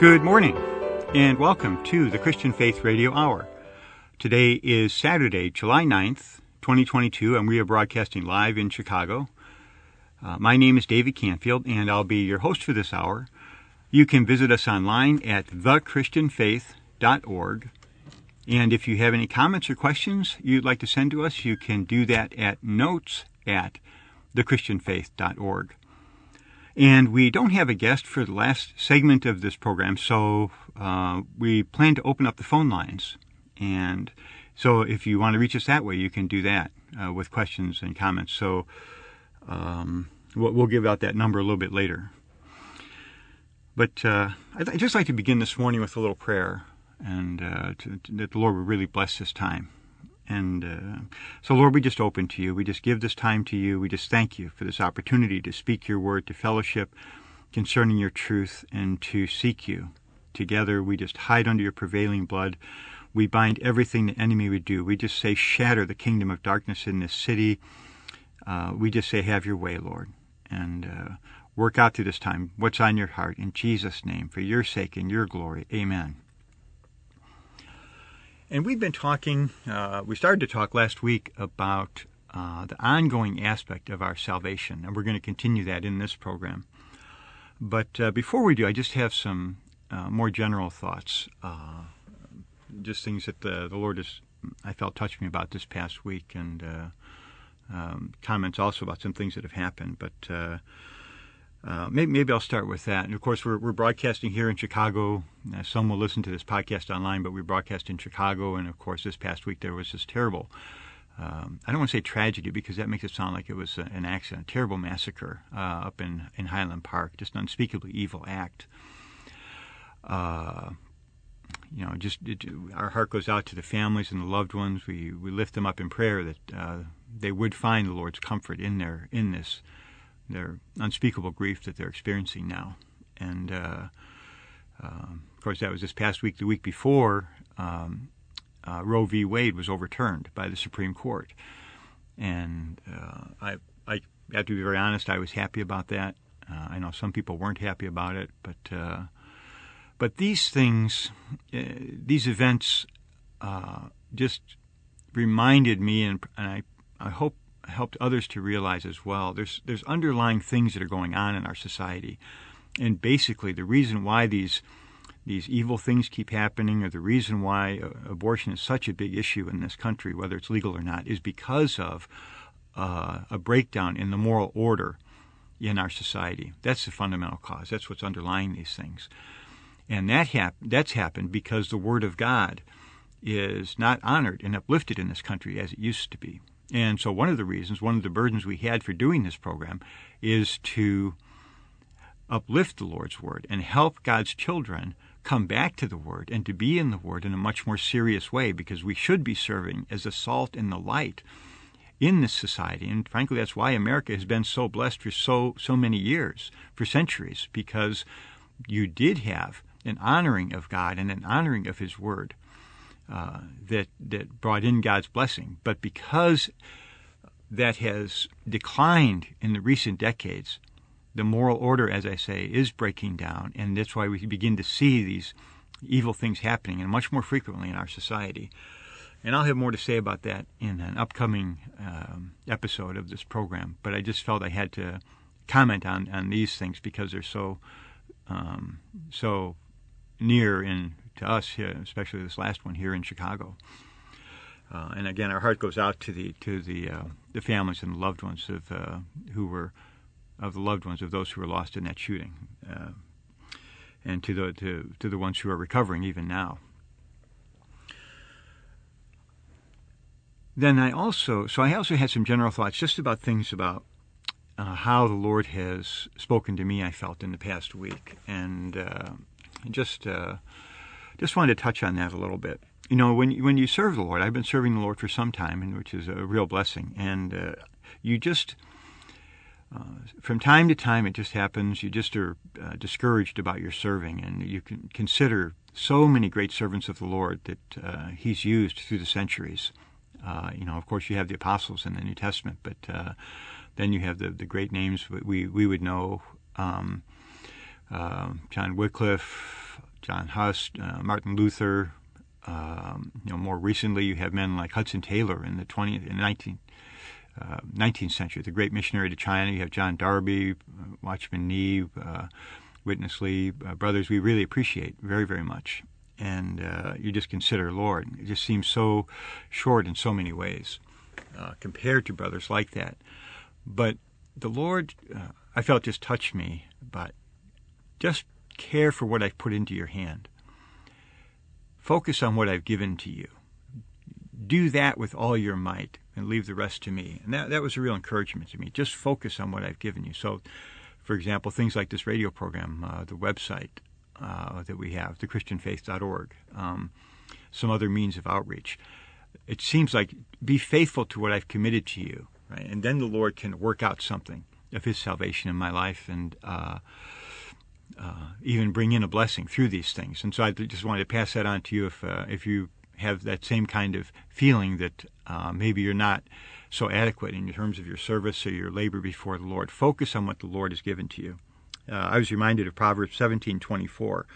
Good morning, and welcome to the Christian Faith Radio Hour. Today is Saturday, July 9th, 2022, and we are broadcasting live in Chicago. Uh, my name is David Canfield, and I'll be your host for this hour. You can visit us online at thechristianfaith.org. And if you have any comments or questions you'd like to send to us, you can do that at notes at thechristianfaith.org. And we don't have a guest for the last segment of this program, so uh, we plan to open up the phone lines. And so if you want to reach us that way, you can do that uh, with questions and comments. So um, we'll, we'll, give out that number a little bit later. But uh, I'd just like to begin this morning with a little prayer, and uh, to, that the Lord would really bless this time. And uh, so, Lord, we just open to you. We just give this time to you. We just thank you for this opportunity to speak your word, to fellowship concerning your truth, and to seek you. Together, we just hide under your prevailing blood. We bind everything the enemy would do. We just say, shatter the kingdom of darkness in this city. Uh, we just say, have your way, Lord. And uh, work out through this time what's on your heart. In Jesus' name, for your sake and your glory. Amen. And we've been talking, uh, we started to talk last week about uh, the ongoing aspect of our salvation, and we're going to continue that in this program. But uh, before we do, I just have some uh, more general thoughts, uh, just things that the, the Lord has, I felt, touched me about this past week, and uh, um, comments also about some things that have happened. But uh, maybe, maybe, I'll start with that. And of course, we're, we're broadcasting here in Chicago. Uh, some will listen to this podcast online, but we broadcast in Chicago. And of course, this past week there was this terrible, um, I don't want to say tragedy because that makes it sound like it was a, an accident, a terrible massacre uh, up in, in Highland Park, just an unspeakably evil act. Uh, you know, just it, our heart goes out to the families and the loved ones. We we lift them up in prayer that uh, they would find the Lord's comfort in their in this their unspeakable grief that they're experiencing now. And uh, uh, of course, that was this past week. The week before, um, uh, Roe v. Wade was overturned by the Supreme Court, and uh, I, I have to be very honest. I was happy about that. Uh, I know some people weren't happy about it, but uh, but these things, these events, just reminded me, and, and I I hope helped others to realize as well. There's there's underlying things that are going on in our society, and basically the reason why these these evil things keep happening, or the reason why uh, abortion is such a big issue in this country, whether it's legal or not, is because of uh, a breakdown in the moral order in our society. That's the fundamental cause. That's what's underlying these things, and that hap- that's happened because the Word of God is not honored and uplifted in this country as it used to be. And so, one of the reasons, one of the burdens we had for doing this program is to uplift the Lord's Word and help God's children come back to the Word and to be in the Word in a much more serious way because we should be serving as the salt and the light in this society. And frankly, that's why America has been so blessed for so, so many years, for centuries, because you did have an honoring of God and an honoring of His Word uh, that that brought in God's blessing. But because that has declined in the recent decades, the moral order, as I say, is breaking down, and that's why we begin to see these evil things happening and much more frequently in our society. And I'll have more to say about that in an upcoming um, episode of this program. But I just felt I had to comment on, on these things because they're so um, so near in to us, here, especially this last one here in Chicago. Uh, and again, our heart goes out to the to the uh, the families and loved ones of uh, who were of the loved ones of those who were lost in that shooting, uh, and to the to, to the ones who are recovering even now. Then I also so I also had some general thoughts just about things about uh, how the Lord has spoken to me. I felt in the past week, and uh, just just wanted to touch on that a little bit. You know, when when you serve the Lord, I've been serving the Lord for some time, and which is a real blessing. And uh, you just, uh, from time to time, it just happens. You just are uh, discouraged about your serving, and you can consider so many great servants of the Lord that uh, He's used through the centuries. Uh, you know, of course, you have the apostles in the New Testament, but uh, then you have the the great names we we would know. Um, John Wycliffe, John Huss, uh, Martin Luther. Um, you know, more recently, you have men like Hudson Taylor in the 20th and 19th, uh, 19th century, the great missionary to China. You have John Darby, uh, Watchman Nee, uh, Witness Lee, uh, brothers we really appreciate very, very much. And you just consider, Lord, it just seems so short in so many ways compared to brothers like that. But the Lord, I felt just touched me, but just care for what I've put into your hand. Focus on what I've given to you. Do that with all your might and leave the rest to me. And that, that was a real encouragement to me. Just focus on what I've given you. So, for example, things like this radio program, uh, the website uh, that we have, thechristianfaith.org, um, some other means of outreach. It seems like be faithful to what I've committed to you, right? And then the Lord can work out something of His salvation in my life and uh, uh, even bring in a blessing through these things. And so I just wanted to pass that on to you if uh, if you have that same kind of feeling that uh, maybe you're not so adequate in terms of your service or your labor before the Lord. Focus on what the Lord has given to you. Uh, I was reminded of Proverbs 17:24.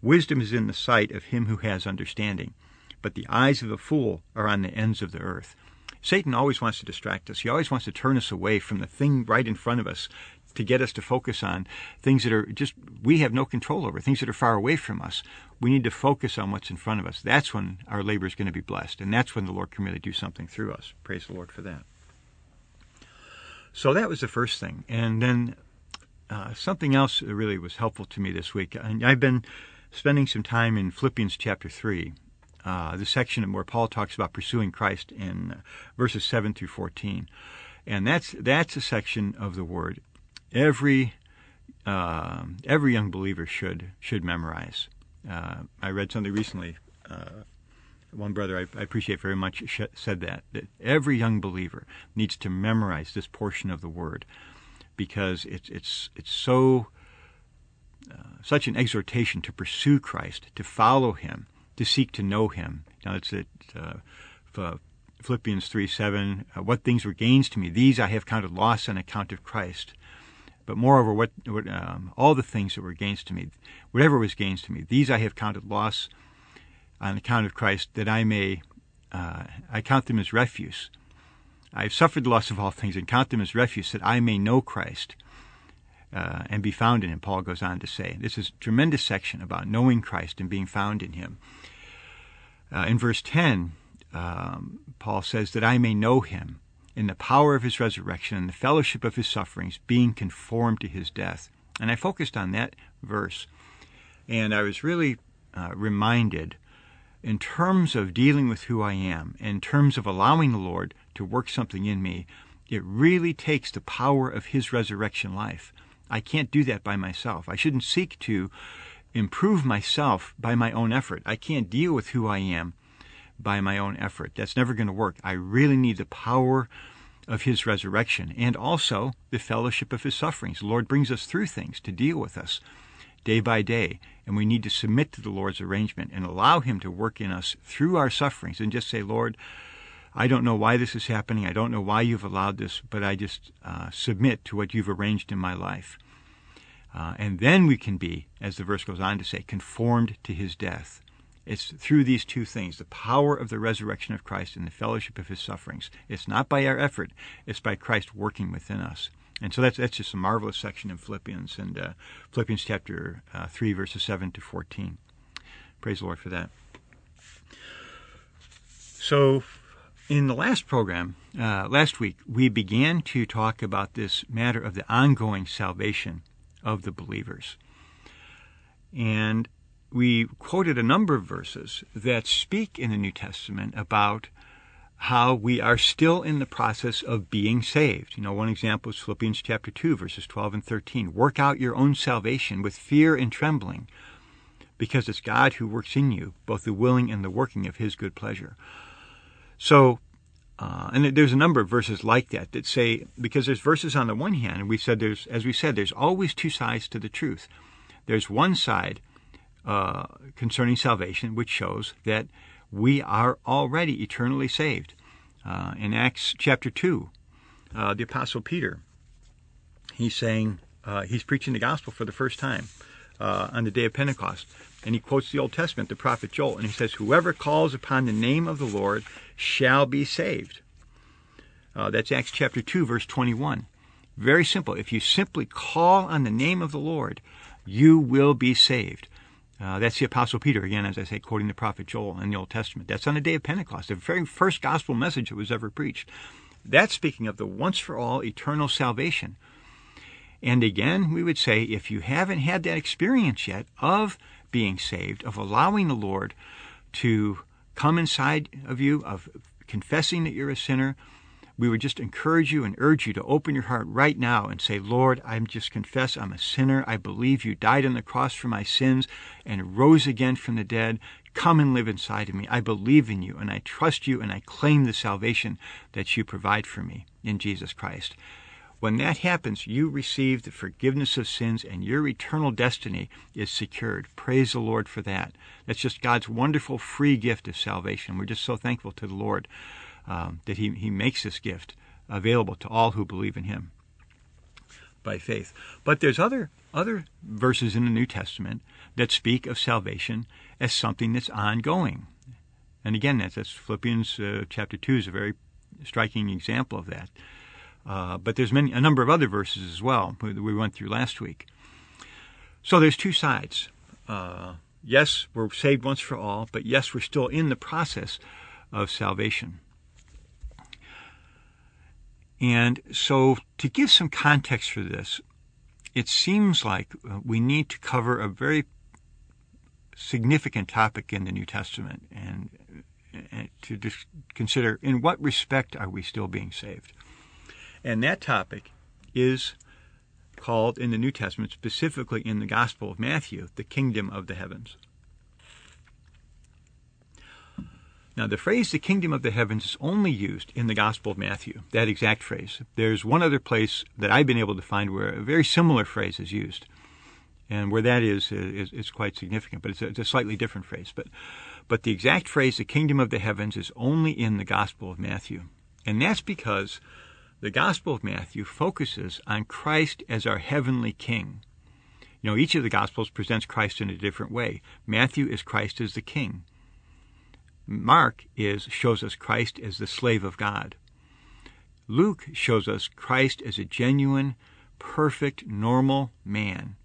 Wisdom is in the sight of him who has understanding, but the eyes of a fool are on the ends of the earth. Satan always wants to distract us. He always wants to turn us away from the thing right in front of us to get us to focus on things that are just we have no control over, things that are far away from us. We need to focus on what's in front of us. That's when our labor is going to be blessed, and that's when the Lord can really do something through us. Praise the Lord for that. So that was the first thing, and then uh, something else really was helpful to me this week. And I've been spending some time in Philippians chapter three, uh, the section where Paul talks about pursuing Christ in verses seven through fourteen, and that's that's a section of the Word every uh, every young believer should should memorize. Uh, I read something recently. Uh, one brother I, I, appreciate very much said that that every young believer needs to memorize this portion of the Word because it's it's it's so uh, such an exhortation to pursue Christ, to follow Him, to seek to know Him. Now it's it. Uh, Philippians 3 7, uh, what things were gains to me, these I have counted loss on account of Christ. But moreover, what, what um, all the things that were gains to me, whatever was gains to me, these I have counted loss on account of Christ, that I may, uh, I count them as refuse. I have suffered the loss of all things and count them as refuse, that I may know Christ uh, and be found in Him. Paul goes on to say, this is a tremendous section about knowing Christ and being found in Him. Uh, in verse ten, um, Paul says that I may know Him in the power of his resurrection and the fellowship of his sufferings, being conformed to his death. And I focused on that verse, and I was really uh, reminded in terms of dealing with who I am, in terms of allowing the Lord to work something in me, it really takes the power of his resurrection life. I can't do that by myself. I shouldn't seek to improve myself by my own effort. I can't deal with who I am by my own effort. That's never going to work. I really need the power of his resurrection and also the fellowship of his sufferings. The Lord brings us through things to deal with us day by day, and we need to submit to the Lord's arrangement and allow him to work in us through our sufferings and just say, Lord, I don't know why this is happening. I don't know why you've allowed this, but I just uh, submit to what you've arranged in my life. Uh, and then we can be, as the verse goes on to say, conformed to his death. It's through these two things the power of the resurrection of Christ and the fellowship of his sufferings. It's not by our effort, it's by Christ working within us. And so that's, that's just a marvelous section in Philippians and uh, Philippians chapter uh, 3, verses 7 to 14. Praise the Lord for that. So, in the last program, uh, last week, we began to talk about this matter of the ongoing salvation of the believers. And we quoted a number of verses that speak in the New Testament about how we are still in the process of being saved. You know, one example is Philippians chapter 2, verses 12 and 13. Work out your own salvation with fear and trembling, because it's God who works in you, both the willing and the working of his good pleasure. So, uh, and there's a number of verses like that that say, because there's verses on the one hand, and we said there's, as we said, there's always two sides to the truth. There's one side uh, concerning salvation, which shows that we are already eternally saved. Uh, in Acts chapter 2, uh, the Apostle Peter, he's saying, uh, he's preaching the gospel for the first time. uh, on the day of Pentecost. And he quotes the Old Testament, the prophet Joel, and he says, Whoever calls upon the name of the Lord shall be saved. That's Acts chapter 2, verse 21. Very simple. If you simply call on the name of the Lord, you will be saved. Uh, that's the Apostle Peter, again, as I say, quoting the prophet Joel in the Old Testament. That's on the day of Pentecost, the very first gospel message that was ever preached. That's speaking of the once for all eternal salvation. And again, we would say if you haven't had that experience yet of being saved, of allowing the Lord to come inside of you, of confessing that you're a sinner, we would just encourage you and urge you to open your heart right now and say, Lord, I just confess I'm a sinner. I believe you died on the cross for my sins and rose again from the dead. Come and live inside of me. I believe in you and I trust you and I claim the salvation that you provide for me in Jesus Christ. When that happens, you receive the forgiveness of sins and your eternal destiny is secured. Praise the Lord for that. That's just God's wonderful free gift of salvation. We're just so thankful to the Lord um, that he, he makes this gift available to all who believe in Him by faith. But there's other other verses in the New Testament that speak of salvation as something that's ongoing. And again, that's, that's Philippians uh, chapter two is a very striking example of that. Uh, but there's many a number of other verses as well that we went through last week. So there's two sides. Uh, yes, we're saved once for all, but yes, we're still in the process of salvation. And so, to give some context for this, it seems like uh, we need to cover a very significant topic in the New Testament and, and to consider in what respect are we still being saved. And that topic is called in the New Testament, specifically in the Gospel of Matthew, the kingdom of the heavens. Now, the phrase the kingdom of the heavens is only used in the Gospel of Matthew, that exact phrase. There's one other place that I've been able to find where a very similar phrase is used. And where that is, uh, is, is quite significant, but it's a, it's a slightly different phrase. But, but the exact phrase, the kingdom of the heavens, is only in the Gospel of Matthew. And that's because the Gospel of Matthew focuses on Christ as our heavenly king. You know, each of the Gospels presents Christ in a different way. Matthew is Christ as the king. Mark is shows us Christ as the slave of God. Luke shows us Christ as a genuine, perfect, normal man.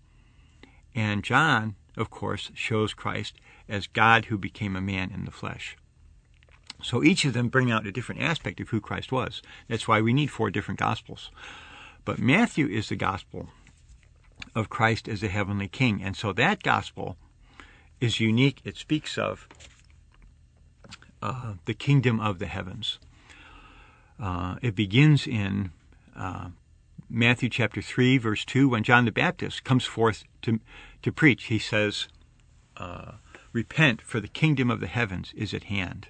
And John, of course, shows Christ as God who became a man in the flesh. So each of them bring out a different aspect of who Christ was. That's why we need four different gospels. But Matthew is the gospel of Christ as a heavenly king. And so that gospel is unique. It speaks of uh, the kingdom of the heavens. Uh, it begins in uh, Matthew chapter 3, verse 2, when John the Baptist comes forth to, to preach. He says, uh, Repent, for the kingdom of the heavens is at hand.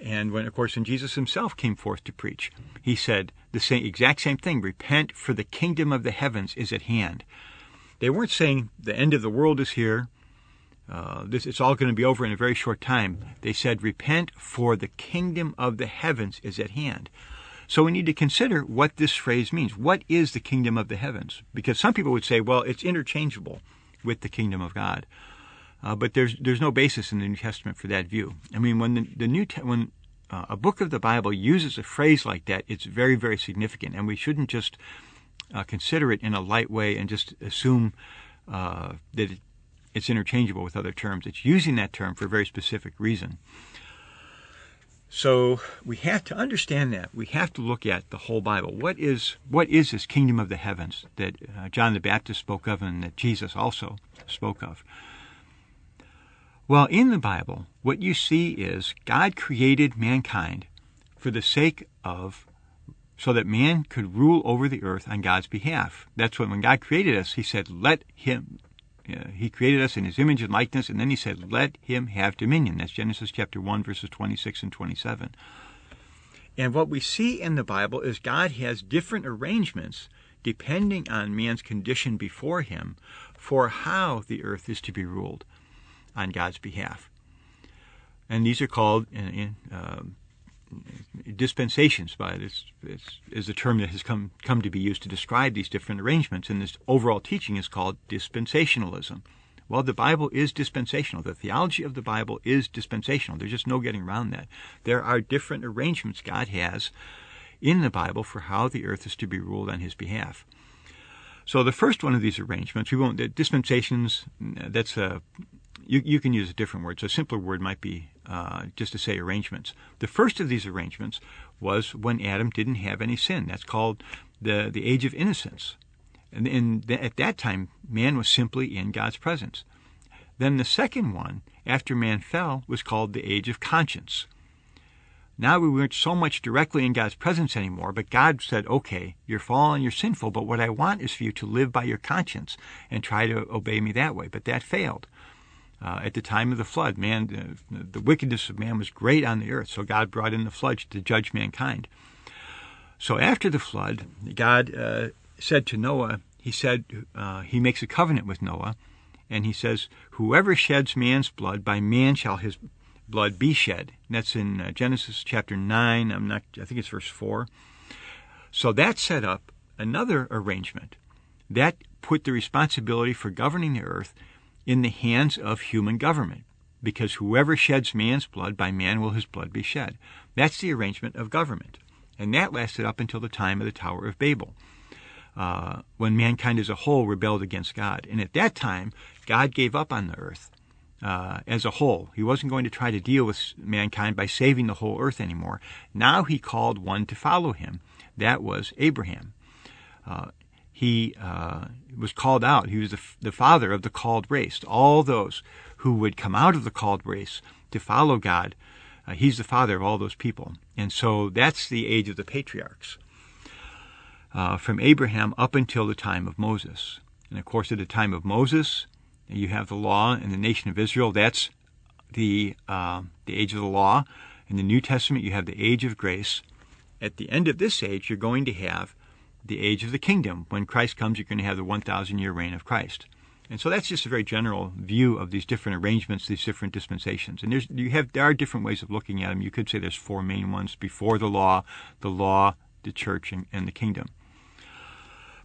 And when, of course, when Jesus himself came forth to preach, he said the same, exact same thing Repent, for the kingdom of the heavens is at hand. They weren't saying the end of the world is here uh, this it's all going to be over in a very short time. They said, "Repent, for the kingdom of the heavens is at hand." So we need to consider what this phrase means. What is the kingdom of the heavens? Because some people would say, well, it's interchangeable with the kingdom of God, uh, but there's there's no basis in the New Testament for that view. I mean, when the, the New Te- when uh, a book of the Bible uses a phrase like that, it's very very significant, and we shouldn't just uh, consider it in a light way and just assume uh, that it, it's interchangeable with other terms. It's using that term for a very specific reason. So we have to understand that. We have to look at the whole Bible. What is what is this kingdom of the heavens that uh, John the Baptist spoke of and that Jesus also spoke of? Well, in the Bible, what you see is God created mankind for the sake of so that man could rule over the earth on God's behalf. That's when when God created us, he said, "Let him he created us in his image and likeness, and then he said, Let him have dominion. That's Genesis chapter 1, verses 26 and 27. And what we see in the Bible is God has different arrangements depending on man's condition before him for how the earth is to be ruled on God's behalf. And these are called in, in, uh, dispensations, by it's, it's, is a term that has come come to be used to describe these different arrangements. And this overall teaching is called dispensationalism. Well, the Bible is dispensational. The theology of the Bible is dispensational. There's just no getting around that. There are different arrangements God has in the Bible for how the earth is to be ruled on His behalf. So the first one of these arrangements, we won't, the dispensations, that's a, you, you can use a different word. So a simpler word might be uh, just to say arrangements. The first of these arrangements was when Adam didn't have any sin. That's called the, the age of innocence. And, and th- at that time, man was simply in God's presence. Then the second one, after man fell, was called the age of conscience. Now we weren't so much directly in God's presence anymore, but God said, okay, you're fallen, you're sinful, but what I want is for you to live by your conscience and try to obey me that way. But that failed. Uh, at the time of the flood, man, uh, the wickedness of man was great on the earth, so God brought in the flood to judge mankind. So after the flood, God uh, said to Noah, He said, uh, He makes a covenant with Noah, and He says, Whoever sheds man's blood, by man shall his blood be shed. And that's in uh, Genesis chapter 9, I'm not, I think it's verse 4. So that set up another arrangement. That put the responsibility for governing the earth in the hands of human government, because whoever sheds man's blood, by man will his blood be shed. That's the arrangement of government. And that lasted up until the time of the Tower of Babel, uh, when mankind as a whole rebelled against God. And at that time, God gave up on the earth uh, as a whole. He wasn't going to try to deal with mankind by saving the whole earth anymore. Now he called one to follow him. That was Abraham. Uh, he uh, was called out. He was the, the, father of the called race. All those who would come out of the called race to follow God, uh, he's the father of all those people. And so that's the age of the patriarchs. Uh, from Abraham up until the time of Moses. And of course, at the time of Moses, you have the law and the nation of Israel. That's the uh, the age of the law. In the New Testament, you have the age of grace. At the end of this age, you're going to have the age of the kingdom. When Christ comes, you're going to have the 1,000 year reign of Christ. And so that's just a very general view of these different arrangements, these different dispensations. And there's you have there are different ways of looking at them. You could say there's four main ones: before the law, the law, the church, and, and the kingdom.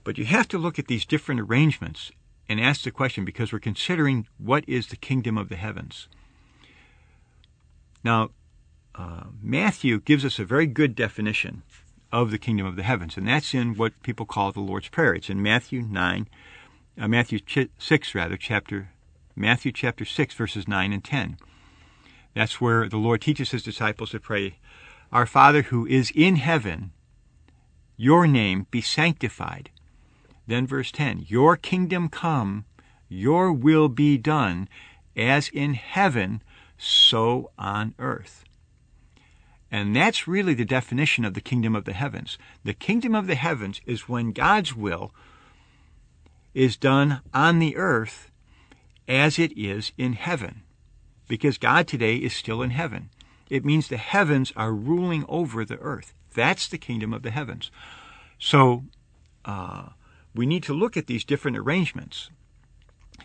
But you have to look at these different arrangements and ask the question because we're considering what is the kingdom of the heavens. Now, uh, Matthew gives us a very good definition of the kingdom of the heavens, and that's in what people call the Lord's Prayer. It's in Matthew 9, uh, Matthew ch- 6, rather, chapter, Matthew chapter 6, verses 9 and 10. That's where the Lord teaches his disciples to pray, Our Father who is in heaven, your name be sanctified. Then verse 10 Your kingdom come, your will be done, as in heaven, so on earth. And that's really the definition of the kingdom of the heavens. The kingdom of the heavens is when God's will is done on the earth as it is in heaven. Because God today is still in heaven. It means the heavens are ruling over the earth. That's the kingdom of the heavens. So, uh, we need to look at these different arrangements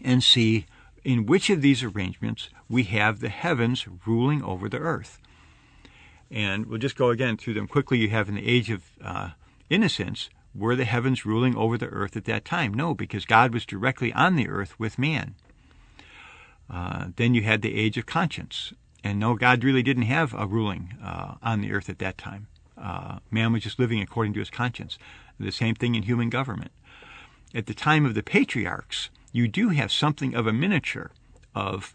and see in which of these arrangements we have the heavens ruling over the earth. And we'll just go again through them quickly. You have in the age of uh, innocence, were the heavens ruling over the earth at that time? No, because God was directly on the earth with man. Uh, then you had the age of conscience. And no, God really didn't have a ruling uh, on the earth at that time. Uh, man was just living according to his conscience. The same thing in human government at the time of the patriarchs, you do have something of a miniature of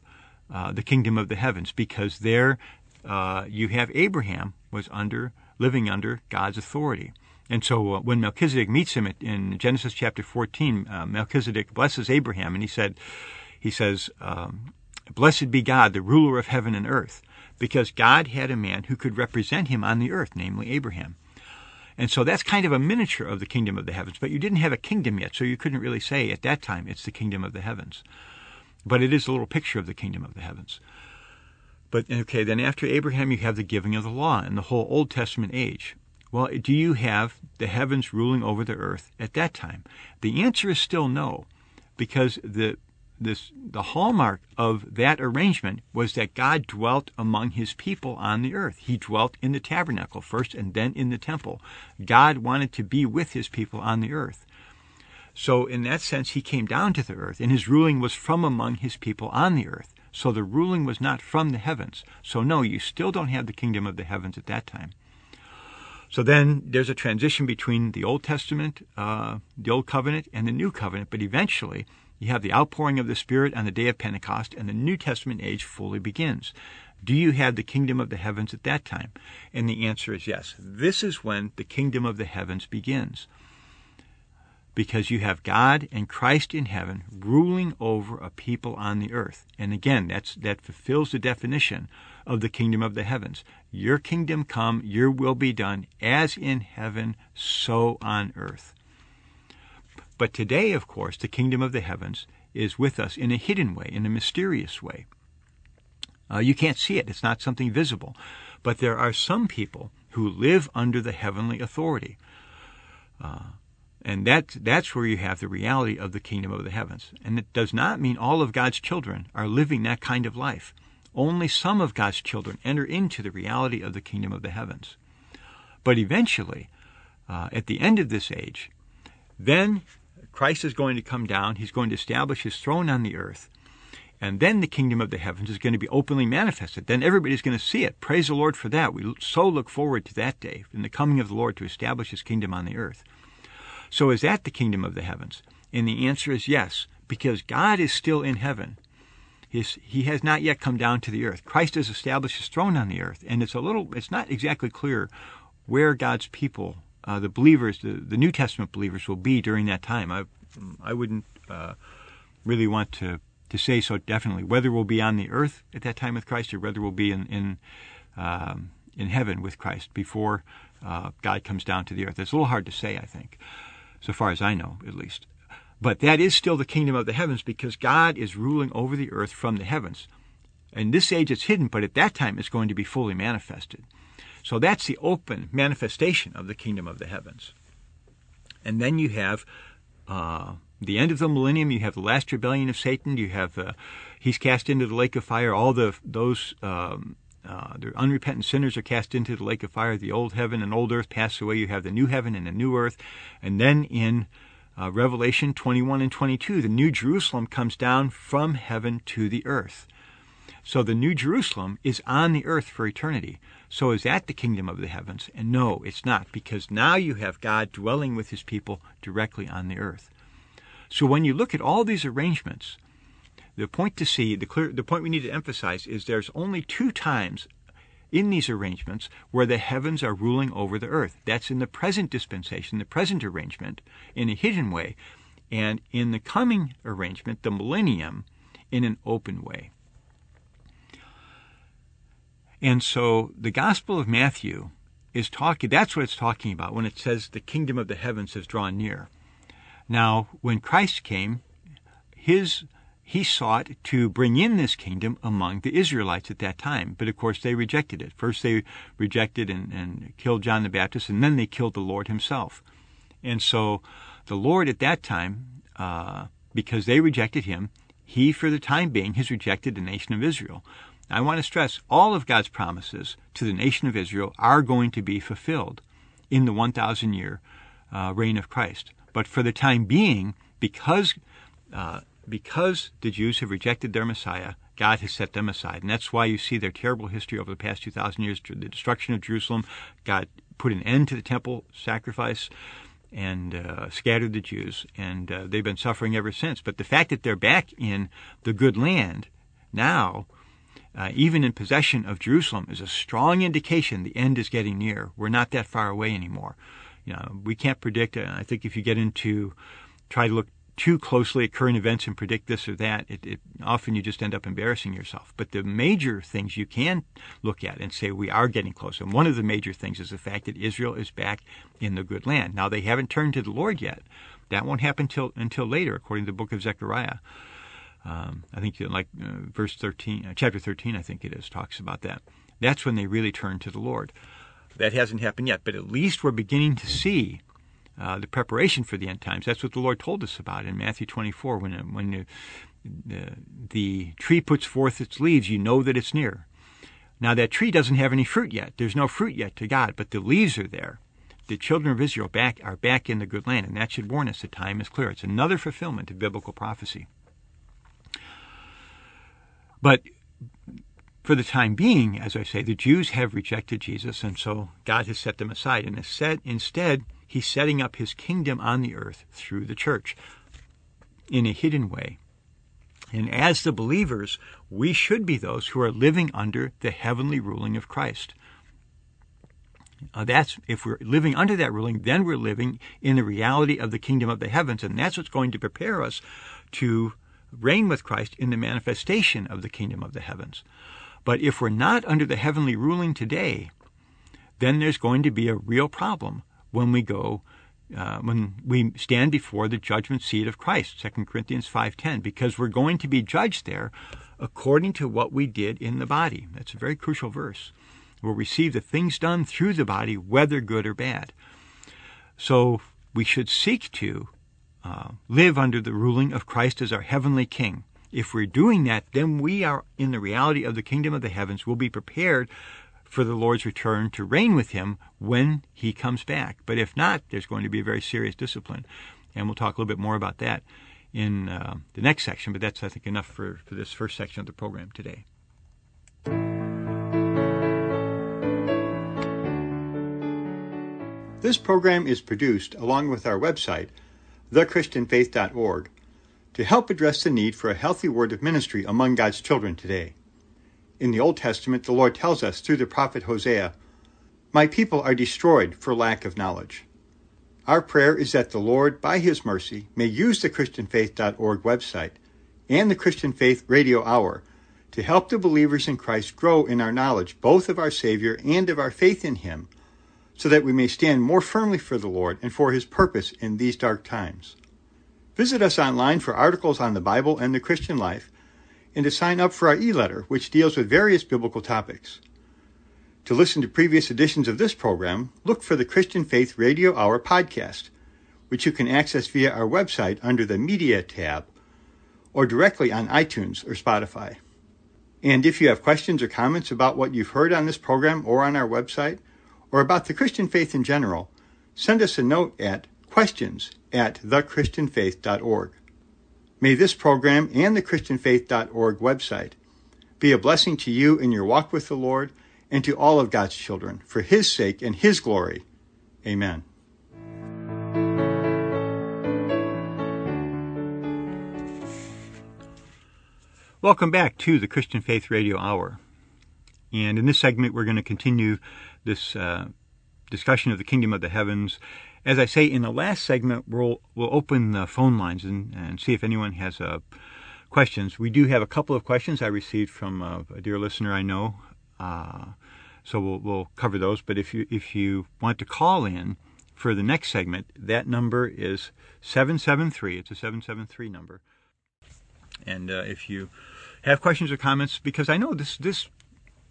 uh, the kingdom of the heavens because there uh, you have Abraham was under living under God's authority. And so uh, when Melchizedek meets him in Genesis chapter 14, uh, Melchizedek blesses Abraham and he said, he says, um, blessed be God, the ruler of heaven and earth, because God had a man who could represent him on the earth, namely Abraham. And so that's kind of a miniature of the kingdom of the heavens. But you didn't have a kingdom yet, so you couldn't really say at that time it's the kingdom of the heavens. But it is a little picture of the kingdom of the heavens. But okay, then after Abraham, you have the giving of the law and the whole Old Testament age. Well, do you have the heavens ruling over the earth at that time? The answer is still no, because the this the hallmark of that arrangement was that God dwelt among his people on the earth. He dwelt in the tabernacle first and then in the temple. God wanted to be with his people on the earth. So in that sense he came down to the earth and his ruling was from among his people on the earth. So the ruling was not from the heavens. So no, you still don't have the kingdom of the heavens at that time. So then there's a transition between the Old Testament, uh, the Old Covenant, and the New Covenant, but eventually you have the outpouring of the Spirit on the day of Pentecost, and the New Testament age fully begins. Do you have the kingdom of the heavens at that time? And the answer is yes. This is when the kingdom of the heavens begins. Because you have God and Christ in heaven ruling over a people on the earth. And again, that's, that fulfills the definition of the kingdom of the heavens. Your kingdom come, your will be done, as in heaven, so on earth. But today, of course, the kingdom of the heavens is with us in a hidden way, in a mysterious way. Uh, you can't see it, it's not something visible. But there are some people who live under the heavenly authority. Uh, and that, that's where you have the reality of the kingdom of the heavens. And it does not mean all of God's children are living that kind of life. Only some of God's children enter into the reality of the kingdom of the heavens. But eventually, uh, at the end of this age, then Christ is going to come down. He's going to establish his throne on the earth. And then the kingdom of the heavens is going to be openly manifested. Then everybody's going to see it. Praise the Lord for that. We so look forward to that day, in the coming of the Lord to establish his kingdom on the earth. So is that the kingdom of the heavens? And the answer is yes, because God is still in heaven. He has not yet come down to the earth. Christ has established his throne on the earth, and it's a little, it's not exactly clear where God's people uh, the believers, the, the New Testament believers, will be during that time. I, I wouldn't uh, really want to, to say so definitely. Whether we'll be on the earth at that time with Christ, or whether we'll be in in, um, in heaven with Christ before uh, God comes down to the earth. It's a little hard to say, I think, so far as I know, at least. But that is still the kingdom of the heavens because God is ruling over the earth from the heavens. In this age, it's hidden, but at that time, it's going to be fully manifested. So that's the open manifestation of the kingdom of the heavens. And then you have uh, the end of the millennium. You have the last rebellion of Satan. You have uh, he's cast into the lake of fire. All the those um, uh, the unrepentant sinners are cast into the lake of fire. The old heaven and old earth pass away. You have the new heaven and the new earth. And then in uh, Revelation 21 and 22, the new Jerusalem comes down from heaven to the earth. So the new Jerusalem is on the earth for eternity. So is that the kingdom of the heavens? And no, it's not, because now you have God dwelling with his people directly on the earth. So when you look at all these arrangements, the point to see, the clear, the point we need to emphasize is there's only two times in these arrangements where the heavens are ruling over the earth. That's in the present dispensation, the present arrangement, in a hidden way, and in the coming arrangement, the millennium, in an open way. And so the Gospel of Matthew is talking, that's what it's talking about when it says the kingdom of the heavens has drawn near. Now, when Christ came, his he sought to bring in this kingdom among the Israelites at that time. But of course, they rejected it. First, they rejected and, and, killed John the Baptist, and then they killed the Lord himself. And so, the Lord at that time, uh, because they rejected him, he, for the time being, has rejected the nation of Israel. I want to stress all of God's promises to the nation of Israel are going to be fulfilled in the 1,000 year uh, reign of Christ. But for the time being, because uh, because the Jews have rejected their Messiah, God has set them aside, and that's why you see their terrible history over the past 2,000 years. The destruction of Jerusalem, God put an end to the temple sacrifice and uh, scattered the Jews, and uh, they've been suffering ever since. But the fact that they're back in the good land now uh, even in possession of Jerusalem, is a strong indication the end is getting near. We're not that far away anymore. You know, we can't predict. Uh, I think if you get into try to look too closely at current events and predict this or that, it, it, often you just end up embarrassing yourself. But the major things you can look at and say we are getting close. And one of the major things is the fact that Israel is back in the good land. Now they haven't turned to the Lord yet. That won't happen till until later, according to the book of Zechariah. Um, I think like uh, verse 13, uh, chapter 13, I think it is, talks about that. That's when they really turn to the Lord. That hasn't happened yet, but at least we're beginning to see uh, the preparation for the end times. That's what the Lord told us about in Matthew 24 when, when the, the tree puts forth its leaves, you know that it's near. Now, that tree doesn't have any fruit yet. There's no fruit yet to God, but the leaves are there. The children of Israel back, are back in the good land, and that should warn us the time is clear. It's another fulfillment of biblical prophecy. But for the time being, as I say, the Jews have rejected Jesus, and so God has set them aside. And instead, instead, He's setting up His kingdom on the earth through the church in a hidden way. And as the believers, we should be those who are living under the heavenly ruling of Christ. Uh, that's if we're living under that ruling, then we're living in the reality of the kingdom of the heavens, and that's what's going to prepare us to reign with Christ in the manifestation of the kingdom of the heavens. But if we're not under the heavenly ruling today, then there's going to be a real problem when we go uh, when we stand before the judgment seat of Christ, 2 Corinthians 5:10, because we're going to be judged there according to what we did in the body. That's a very crucial verse. We'll receive the things done through the body, whether good or bad. So we should seek to uh, live under the ruling of Christ as our heavenly King. If we're doing that, then we are in the reality of the kingdom of the heavens. We'll be prepared for the Lord's return to reign with him when he comes back. But if not, there's going to be a very serious discipline. And we'll talk a little bit more about that in uh, the next section, but that's, I think, enough for, for this first section of the program today. This program is produced along with our website, thechristianfaith.org, to help address the need for a healthy word of ministry among God's children today. In the Old Testament, the Lord tells us through the prophet Hosea, My people are destroyed for lack of knowledge. Our prayer is that the Lord, by His mercy, may use the ChristianFaith.org website and the Christian Faith Radio Hour to help the believers in Christ grow in our knowledge both of our Savior and of our faith in Him, so that we may stand more firmly for the Lord and for His purpose in these dark times. Visit us online for articles on the Bible and the Christian life and to sign up for our e-letter, which deals with various biblical topics. To listen to previous editions of this program, look for the Christian Faith Radio Hour podcast, which you can access via our website under the Media tab or directly on iTunes or Spotify. And if you have questions or comments about what you've heard on this program or on our website, or about the Christian faith in general, send us a note at questions at thechristianfaith.org. May this program and the ChristianFaith.org website be a blessing to you in your walk with the Lord and to all of God's children for His sake and His glory. Amen. Welcome back to the Christian Faith Radio Hour. And in this segment, we're going to continue this uh, discussion of the kingdom of the heavens as I say in the last segment, we'll we'll open the phone lines and, and see if anyone has uh, questions. We do have a couple of questions I received from uh, a dear listener I know, uh, so we'll we'll cover those. But if you if you want to call in for the next segment, that number is seven seven three. It's a seven seven three number. And uh, if you have questions or comments, because I know this this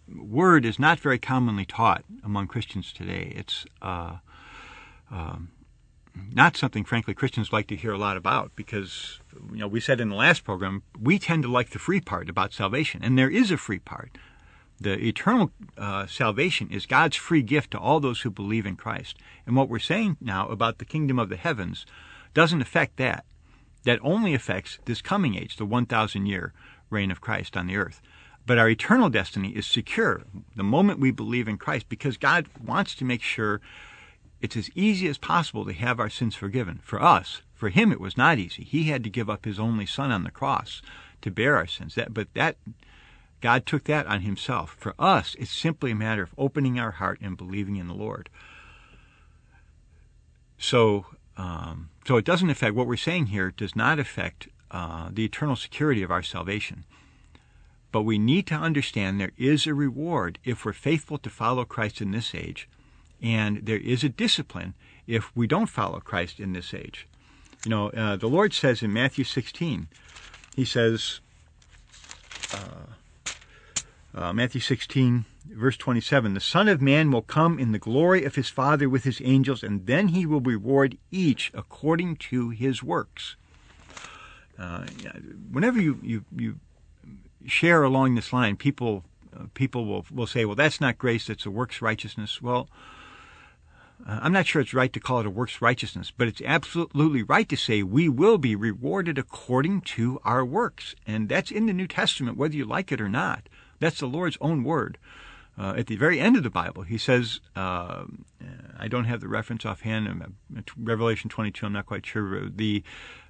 word is not very commonly taught among Christians today. It's uh, um, not something, frankly, Christians like to hear a lot about because, you know, we said in the last program, we tend to like the free part about salvation, and there is a free part. The eternal uh, salvation is God's free gift to all those who believe in Christ. And what we're saying now about the kingdom of the heavens doesn't affect that. That only affects this coming age, the 1,000 year reign of Christ on the earth. But our eternal destiny is secure the moment we believe in Christ because God wants to make sure it's as easy as possible to have our sins forgiven. For us, for him, it was not easy. He had to give up his only son on the cross to bear our sins. That, but that God took that on himself. For us, it's simply a matter of opening our heart and believing in the Lord. So, um, so it doesn't affect what we're saying here. Does not affect uh, the eternal security of our salvation. But we need to understand there is a reward if we're faithful to follow Christ in this age and there is a discipline if we don't follow Christ in this age. You know, uh, the Lord says in Matthew 16, He says, uh, uh, Matthew 16, verse 27, the Son of Man will come in the glory of his Father with his angels, and then he will reward each according to his works. uh, whenever you, you, you share along this line, people uh, people will will say, "Well, that's not grace; it's a works righteousness." Well, uh, I'm not sure it's right to call it a works righteousness, but it's absolutely right to say we will be rewarded according to our works, and that's in the New Testament, whether you like it or not. That's the Lord's own word. Uh, at the very end of the Bible, he says, uh, I don't have the reference offhand, Revelation 22, I'm not quite sure. The,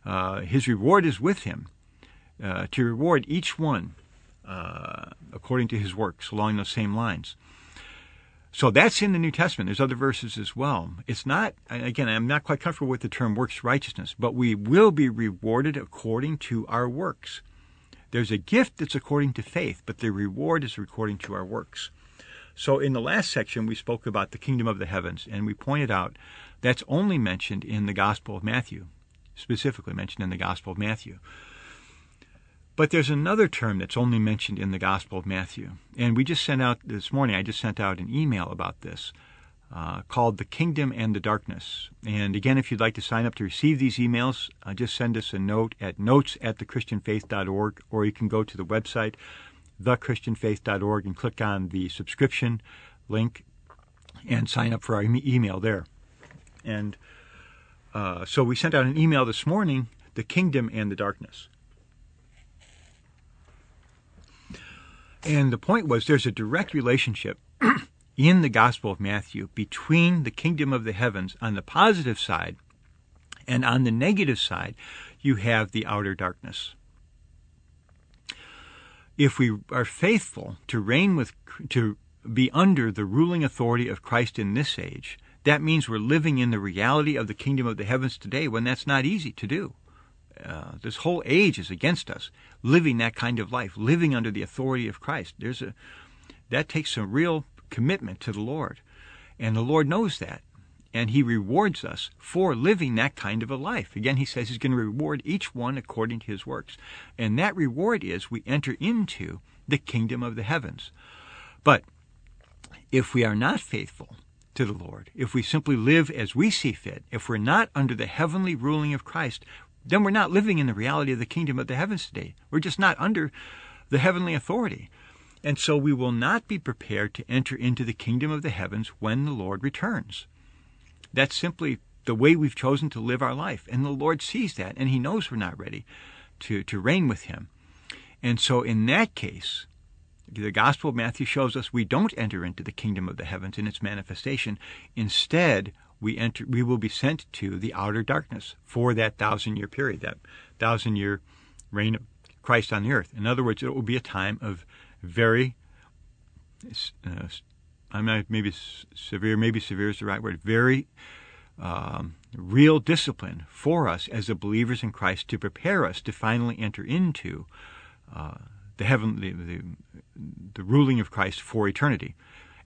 uh, his reward is with him uh, to reward each one uh, according to his works along those same lines. So that's in the New Testament. There's other verses as well. It's not, again, I'm not quite comfortable with the term works righteousness, but we will be rewarded according to our works. There's a gift that's according to faith, but the reward is according to our works. So in the last section, we spoke about the kingdom of the heavens, and we pointed out that's only mentioned in the Gospel of Matthew, specifically mentioned in the Gospel of Matthew. But there's another term that's only mentioned in the Gospel of Matthew. And we just sent out this morning, I just sent out an email about this uh, called The Kingdom and the Darkness. And again, if you'd like to sign up to receive these emails, uh, just send us a note at notes at thechristianfaith.org, or you can go to the website thechristianfaith.org and click on the subscription link and sign up for our email there. And uh, so we sent out an email this morning, The Kingdom and the Darkness. And the point was there's a direct relationship in the Gospel of Matthew between the kingdom of the heavens on the positive side and on the negative side, you have the outer darkness if we are faithful to reign with, to be under the ruling authority of Christ in this age, that means we're living in the reality of the kingdom of the heavens today when that's not easy to do. Uh, this whole age is against us living that kind of life, living under the authority of Christ. There's a that takes some real commitment to the Lord, and the Lord knows that and he rewards us for living that kind of a life. Again, he says he's going to reward each one according to his works. And that reward is we enter into the kingdom of the heavens. But if we are not faithful to the Lord, if we simply live as we see fit, if we're not under the heavenly ruling of Christ, then we're not living in the reality of the kingdom of the heavens today. We're just not under the heavenly authority. And so we will not be prepared to enter into the kingdom of the heavens when the Lord returns. That's simply the way we've chosen to live our life. And the Lord sees that, and He knows we're not ready to, to reign with Him. And so, in that case, the Gospel of Matthew shows us we don't enter into the kingdom of the heavens in its manifestation. Instead, we enter we will be sent to the outer darkness for that thousand year period, that thousand year reign of Christ on the earth. In other words, it will be a time of very uh, I'm not maybe severe, maybe severe is the right word, very um, real discipline for us as the believers in Christ to prepare us to finally enter into uh, the heaven, the, the, the ruling of Christ for eternity.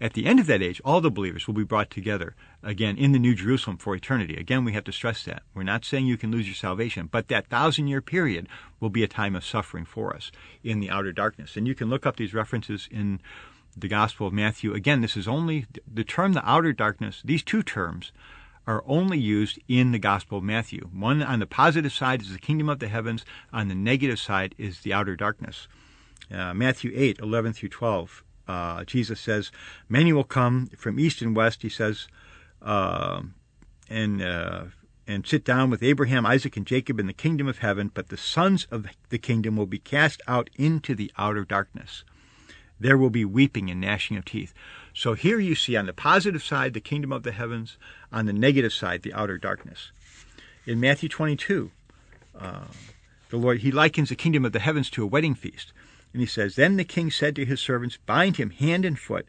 At the end of that age, all the believers will be brought together again in the New Jerusalem for eternity. Again, we have to stress that. We're not saying you can lose your salvation, but that thousand year period will be a time of suffering for us in the outer darkness. And you can look up these references in the Gospel of Matthew. Again, this is only the term the outer darkness, these two terms are only used in the Gospel of Matthew. One on the positive side is the kingdom of the heavens, on the negative side is the outer darkness. Uh, Matthew 8, 11 through 12, uh, Jesus says, Many will come from east and west, he says, uh, and uh, and sit down with Abraham, Isaac, and Jacob in the kingdom of heaven, but the sons of the kingdom will be cast out into the outer darkness there will be weeping and gnashing of teeth. So here you see on the positive side the kingdom of the heavens, on the negative side the outer darkness. In Matthew 22, uh, the Lord he likens the kingdom of the heavens to a wedding feast, and he says, "Then the king said to his servants, Bind him hand and foot,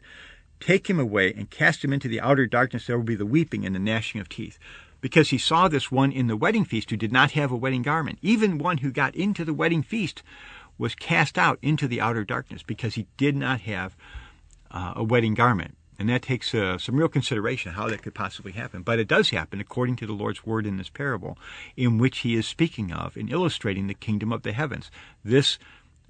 take him away, and cast him into the outer darkness. There will be the weeping and the gnashing of teeth." Because he saw this one in the wedding feast who did not have a wedding garment. Even one who got into the wedding feast was cast out into the outer darkness because he did not have uh, a wedding garment. And that takes uh, some real consideration how that could possibly happen. But it does happen according to the Lord's word in this parable, in which he is speaking of and illustrating the kingdom of the heavens. This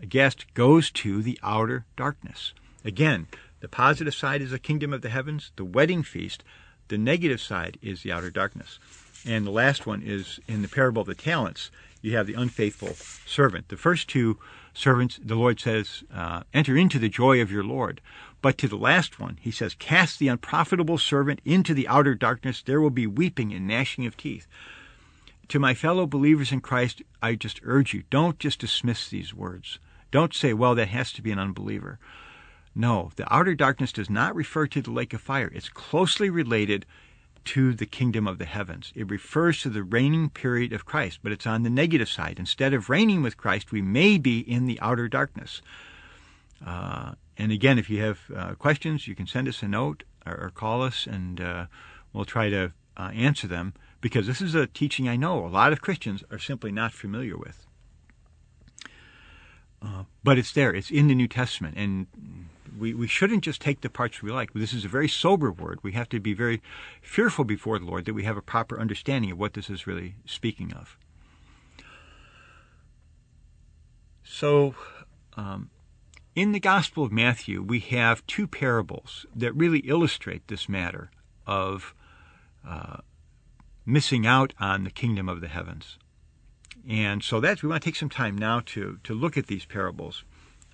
guest goes to the outer darkness. Again, the positive side is the kingdom of the heavens, the wedding feast. The negative side is the outer darkness. And the last one is in the parable of the talents. You have the unfaithful servant. The first two servants, the Lord says, uh, enter into the joy of your Lord. But to the last one, he says, cast the unprofitable servant into the outer darkness. There will be weeping and gnashing of teeth. To my fellow believers in Christ, I just urge you, don't just dismiss these words. Don't say, well, that has to be an unbeliever. No, the outer darkness does not refer to the lake of fire. It's closely related to the kingdom of the heavens. It refers to the reigning period of Christ, but it's on the negative side. Instead of reigning with Christ, we may be in the outer darkness. Uh, and again, if you have uh, questions, you can send us a note or, or call us, and uh, we'll try to uh, answer them because this is a teaching I know a lot of Christians are simply not familiar with. Uh, but it's there, it's in the New Testament, and we, we shouldn't just take the parts we like. This is a very sober word. We have to be very fearful before the Lord that we have a proper understanding of what this is really speaking of. So, um, in the Gospel of Matthew, we have two parables that really illustrate this matter of uh, missing out on the kingdom of the heavens. And so that's we want to take some time now to to look at these parables.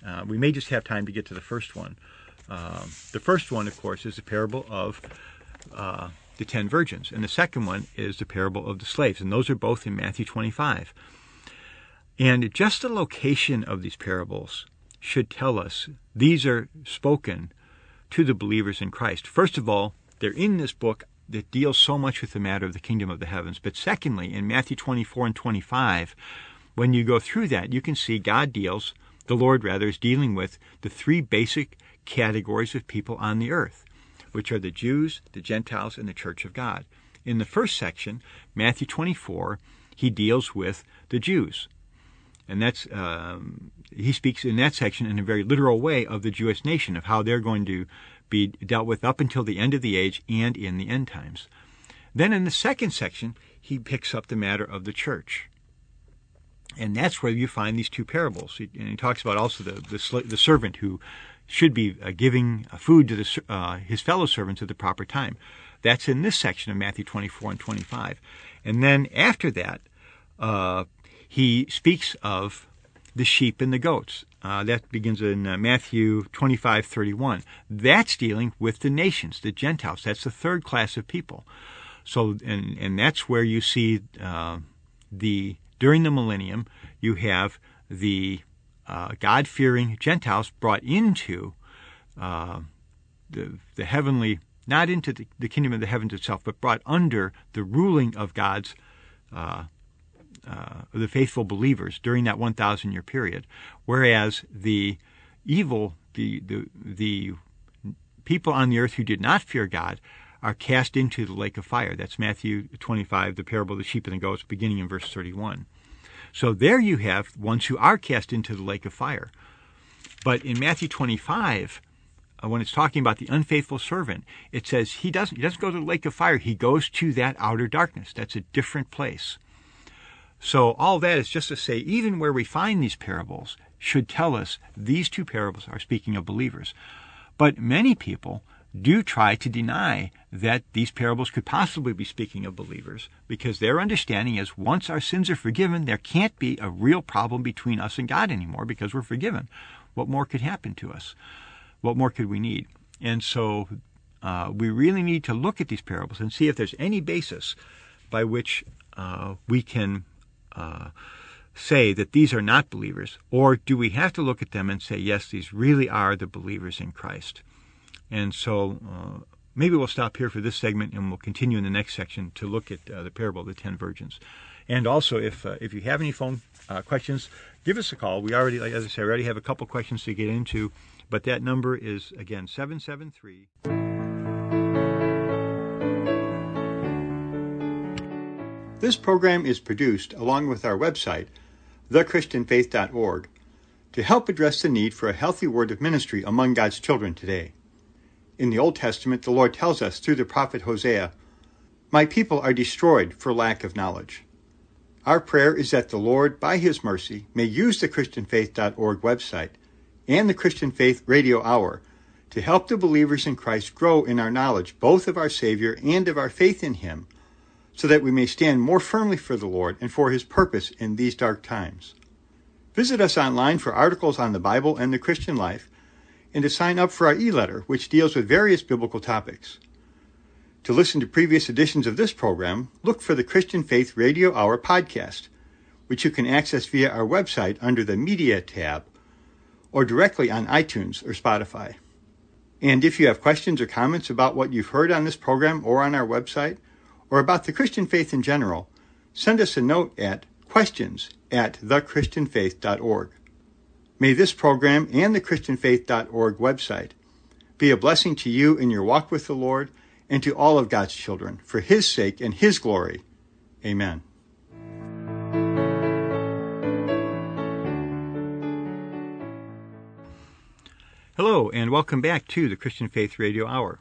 Uh, we may just have time to get to the first one. Um, the first one, of course, is the parable of uh, the ten virgins, and the second one is the parable of the slaves, and those are both in Matthew 25. And just the location of these parables should tell us these are spoken to the believers in Christ. First of all, they're in this book that deals so much with the matter of the kingdom of the heavens. But secondly, in Matthew 24 and 25, when you go through that, you can see God deals the Lord, rather, is dealing with the three basic categories of people on the earth, which are the Jews, the Gentiles, and the Church of God. In the first section, Matthew 24, he deals with the Jews. And that's, um, he speaks in that section in a very literal way of the Jewish nation, of how they're going to be dealt with up until the end of the age and in the end times. Then in the second section, he picks up the matter of the church and that's where you find these two parables. And he talks about also the the, the servant who should be uh, giving uh, food to the, uh, his fellow servants at the proper time. That's in this section of Matthew 24 and 25. And then after that, uh, he speaks of the sheep and the goats. Uh, that begins in uh, Matthew 25, 31. That's dealing with the nations, the Gentiles. That's the third class of people. So, and, and that's where you see the during the millennium, you have the uh, God fearing Gentiles brought into uh, the, the heavenly, not into the, the, kingdom of the heavens itself, but brought under the ruling of God's, uh, the faithful believers during that 1,000 year period. Whereas the evil, the, the, the people on the earth who did not fear God, are cast into the lake of fire. That's Matthew 25, the parable of the sheep and the goats, beginning in verse 31. So there you have ones who are cast into the lake of fire. But in Matthew 25, uh, when it's talking about the unfaithful servant, it says he doesn't he doesn't go to the lake of fire. He goes to that outer darkness. That's a different place. So all that is just to say, even where we find these parables should tell us these two parables are speaking of believers. But many people do try to deny that these parables could possibly be speaking of believers because their understanding is once our sins are forgiven, there can't be a real problem between us and God anymore because we're forgiven. What more could happen to us? What more could we need? And so uh, we really need to look at these parables and see if there's any basis by which uh, we can uh, say that these are not believers, or do we have to look at them and say, yes, these really are the believers in Christ? And so uh, maybe we'll stop here for this segment and we'll continue in the next section to look at uh, the parable of the ten virgins. And also, if uh, if you have any phone uh, questions, give us a call. We already, as I said, we already have a couple questions to get into, but that number is again seven seven three. This program is produced along with our website, thechristianfaith.org, to help address the need for a healthy word of ministry among God's children today. In the Old Testament, the Lord tells us through the prophet Hosea, My people are destroyed for lack of knowledge. Our prayer is that the Lord, by His mercy, may use the ChristianFaith.org website and the Christian Faith Radio Hour to help the believers in Christ grow in our knowledge both of our Savior and of our faith in Him, so that we may stand more firmly for the Lord and for his purpose in these dark times. Visit us online for articles on the Bible and the Christian life and to sign up for our e-letter, which deals with various biblical topics. To listen to previous editions of this program, look for the Christian Faith Radio Hour podcast, which you can access via our website under the Media tab or directly on iTunes or Spotify. And if you have questions or comments about what you've heard on this program or on our website, or about the Christian faith in general, send us a note at questions at thechristianfaith.org. May this program and the ChristianFaith.org website be a blessing to you in your walk with the Lord and to all of God's children for His sake and His glory. Amen. Hello, and welcome back to the Christian Faith Radio Hour.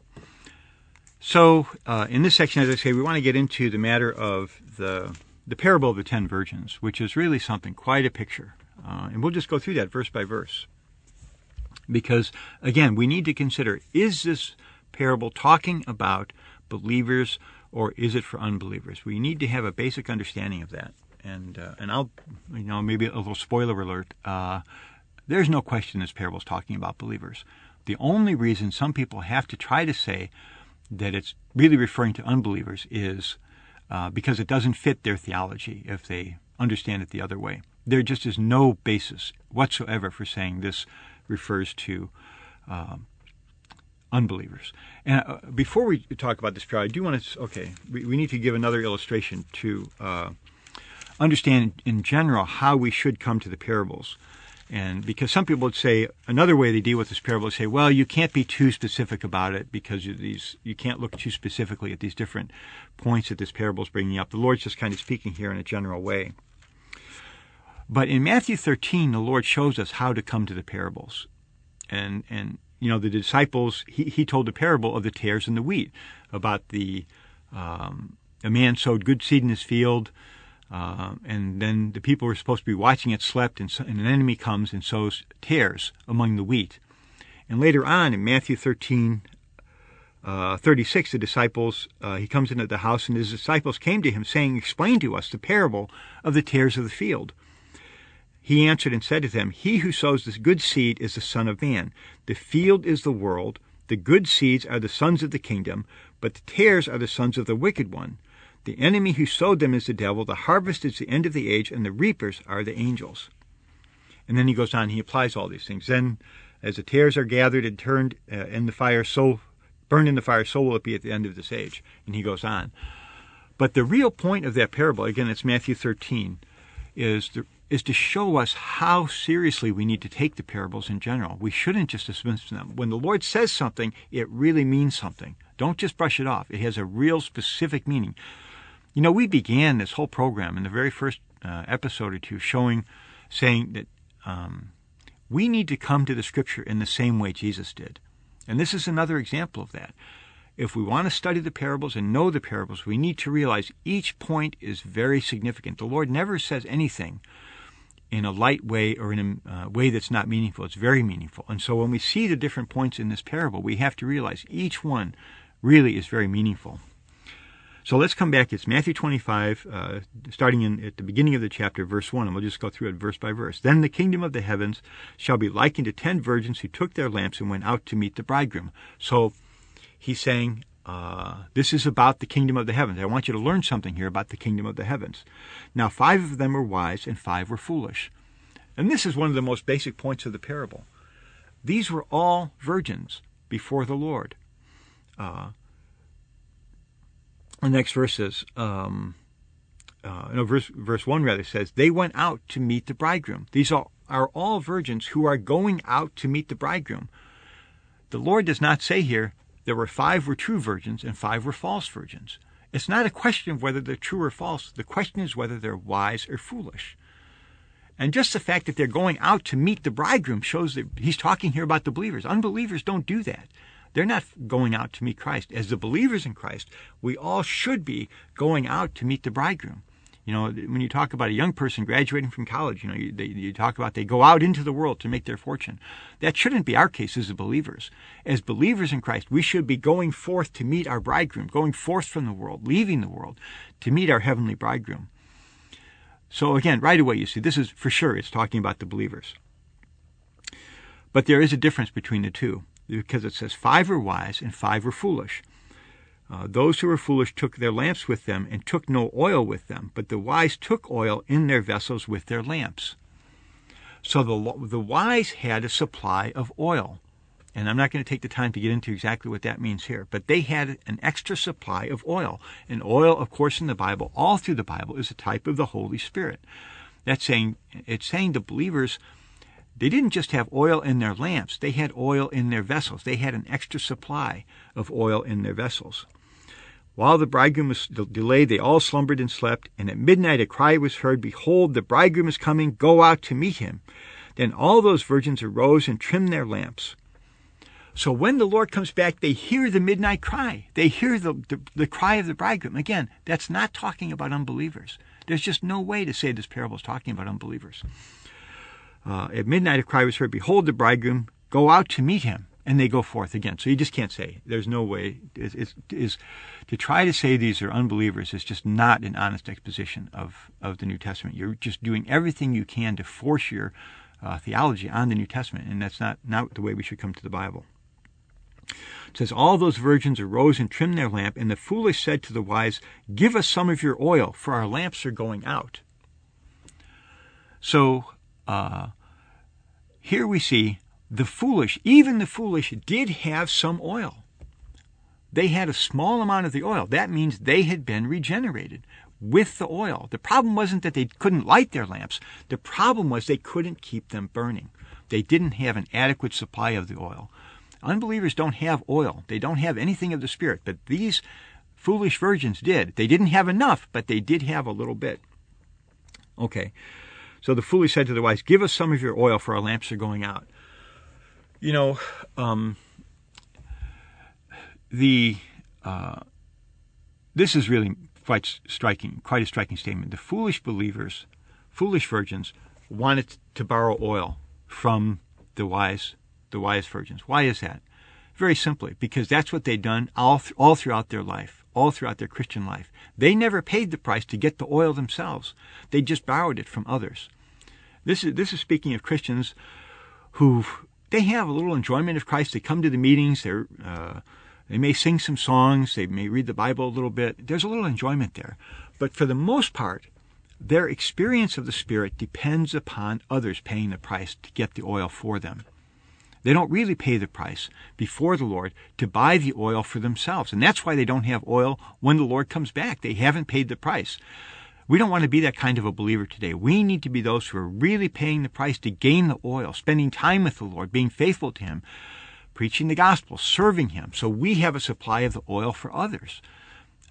So, uh, in this section, as I say, we want to get into the matter of the the parable of the ten virgins, which is really something quite a picture. Uh, and we'll just go through that verse by verse. Because, again, we need to consider is this parable talking about believers or is it for unbelievers? We need to have a basic understanding of that. And, uh, and I'll, you know, maybe a little spoiler alert. Uh, there's no question this parable is talking about believers. The only reason some people have to try to say that it's really referring to unbelievers is uh, because it doesn't fit their theology if they understand it the other way there just is no basis whatsoever for saying this refers to um, unbelievers. And uh, before we talk about this prayer, I do want to, okay, we, we need to give another illustration to uh, understand in general how we should come to the parables. And because some people would say another way they deal with this parable is say, well, you can't be too specific about it because these you can't look too specifically at these different points that this parable is bringing up. The Lord's just kind of speaking here in a general way. But in Matthew 13, the Lord shows us how to come to the parables. And, and you know, the disciples, he, he told the parable of the tares and the wheat, about the um, a man sowed good seed in his field, uh, and then the people who were supposed to be watching it slept, and, so, and an enemy comes and sows tares among the wheat. And later on in Matthew 13, uh, 36, the disciples, uh, he comes into the house, and his disciples came to him, saying, Explain to us the parable of the tares of the field. He answered and said to them, He who sows this good seed is the Son of Man. The field is the world. The good seeds are the sons of the kingdom, but the tares are the sons of the wicked one. The enemy who sowed them is the devil. The harvest is the end of the age, and the reapers are the angels. And then he goes on, he applies all these things. Then, as the tares are gathered and turned uh, in the fire, so burned in the fire, so will it be at the end of this age. And he goes on. But the real point of that parable, again, it's Matthew 13, is the is to show us how seriously we need to take the parables in general. We shouldn't just dismiss them. When the Lord says something, it really means something. Don't just brush it off. It has a real specific meaning. You know, we began this whole program in the very first uh, episode or two showing, saying that um, we need to come to the Scripture in the same way Jesus did. And this is another example of that. If we want to study the parables and know the parables, we need to realize each point is very significant. The Lord never says anything in a light way or in a uh, way that's not meaningful. It's very meaningful. And so when we see the different points in this parable, we have to realize each one really is very meaningful. So let's come back. It's Matthew 25, uh, starting in, at the beginning of the chapter, verse 1, and we'll just go through it verse by verse. Then the kingdom of the heavens shall be likened to ten virgins who took their lamps and went out to meet the bridegroom. So he's saying, uh, this is about the kingdom of the heavens. I want you to learn something here about the kingdom of the heavens. Now, five of them were wise and five were foolish. And this is one of the most basic points of the parable. These were all virgins before the Lord. Uh, the next verse says, um, uh, no, verse, verse 1 rather says, they went out to meet the bridegroom. These are, are all virgins who are going out to meet the bridegroom. The Lord does not say here, there were five were true virgins and five were false virgins. It's not a question of whether they're true or false. The question is whether they're wise or foolish. And just the fact that they're going out to meet the bridegroom shows that he's talking here about the believers. Unbelievers don't do that. They're not going out to meet Christ. As the believers in Christ, we all should be going out to meet the bridegroom. You know, when you talk about a young person graduating from college, you know, you, they, you talk about they go out into the world to make their fortune. That shouldn't be our case as believers. As believers in Christ, we should be going forth to meet our bridegroom, going forth from the world, leaving the world to meet our heavenly bridegroom. So again, right away, you see, this is for sure, it's talking about the believers. But there is a difference between the two because it says five were wise and five were foolish. Uh, those who were foolish took their lamps with them and took no oil with them, but the wise took oil in their vessels with their lamps. So the, the wise had a supply of oil. And I'm not going to take the time to get into exactly what that means here, but they had an extra supply of oil. And oil, of course, in the Bible, all through the Bible, is a type of the Holy Spirit. That's saying, it's saying the believers they didn't just have oil in their lamps, they had oil in their vessels. They had an extra supply of oil in their vessels. While the bridegroom was delayed, they all slumbered and slept, and at midnight a cry was heard, Behold, the bridegroom is coming, go out to meet him. Then all those virgins arose and trimmed their lamps. So when the Lord comes back, they hear the midnight cry. They hear the, the, the, cry of the bridegroom. Again, that's not talking about unbelievers. There's just no way to say this parable is talking about unbelievers. Uh, at midnight, a cry was heard, Behold, the bridegroom, go out to meet him. And they go forth again. So you just can't say. There's no way. Is it's, it's, to try to say these are unbelievers is just not an honest exposition of, of the New Testament. You're just doing everything you can to force your uh, theology on the New Testament, and that's not, not the way we should come to the Bible. It says, All those virgins arose and trimmed their lamp, and the foolish said to the wise, Give us some of your oil, for our lamps are going out. So, uh, here we see the foolish, even the foolish, did have some oil. They had a small amount of the oil. That means they had been regenerated with the oil. The problem wasn't that they couldn't light their lamps. The problem was they couldn't keep them burning. They didn't have an adequate supply of the oil. Unbelievers don't have oil. They don't have anything of the Spirit. But these foolish virgins did. They didn't have enough, but they did have a little bit. Okay. So the foolish said to the wise, Give us some of your oil, for our lamps are going out. You know, um, the uh, this is really quite striking, quite a striking statement. The foolish believers, foolish virgins, wanted to borrow oil from the wise, the wise virgins. Why is that? Very simply, because that's what they'd done all, all throughout their life, all throughout their Christian life. They never paid the price to get the oil themselves. They just borrowed it from others. This is this is speaking of Christians who they have a little enjoyment of Christ. They come to the meetings. They're uh, they may sing some songs. They may read the Bible a little bit. There's a little enjoyment there, but for the most part, their experience of the Spirit depends upon others paying the price to get the oil for them. They don't really pay the price before the Lord to buy the oil for themselves. And that's why they don't have oil when the Lord comes back. They haven't paid the price. We don't want to be that kind of a believer today. We need to be those who are really paying the price to gain the oil, spending time with the Lord, being faithful to Him, preaching the gospel, serving Him, so we have a supply of the oil for others.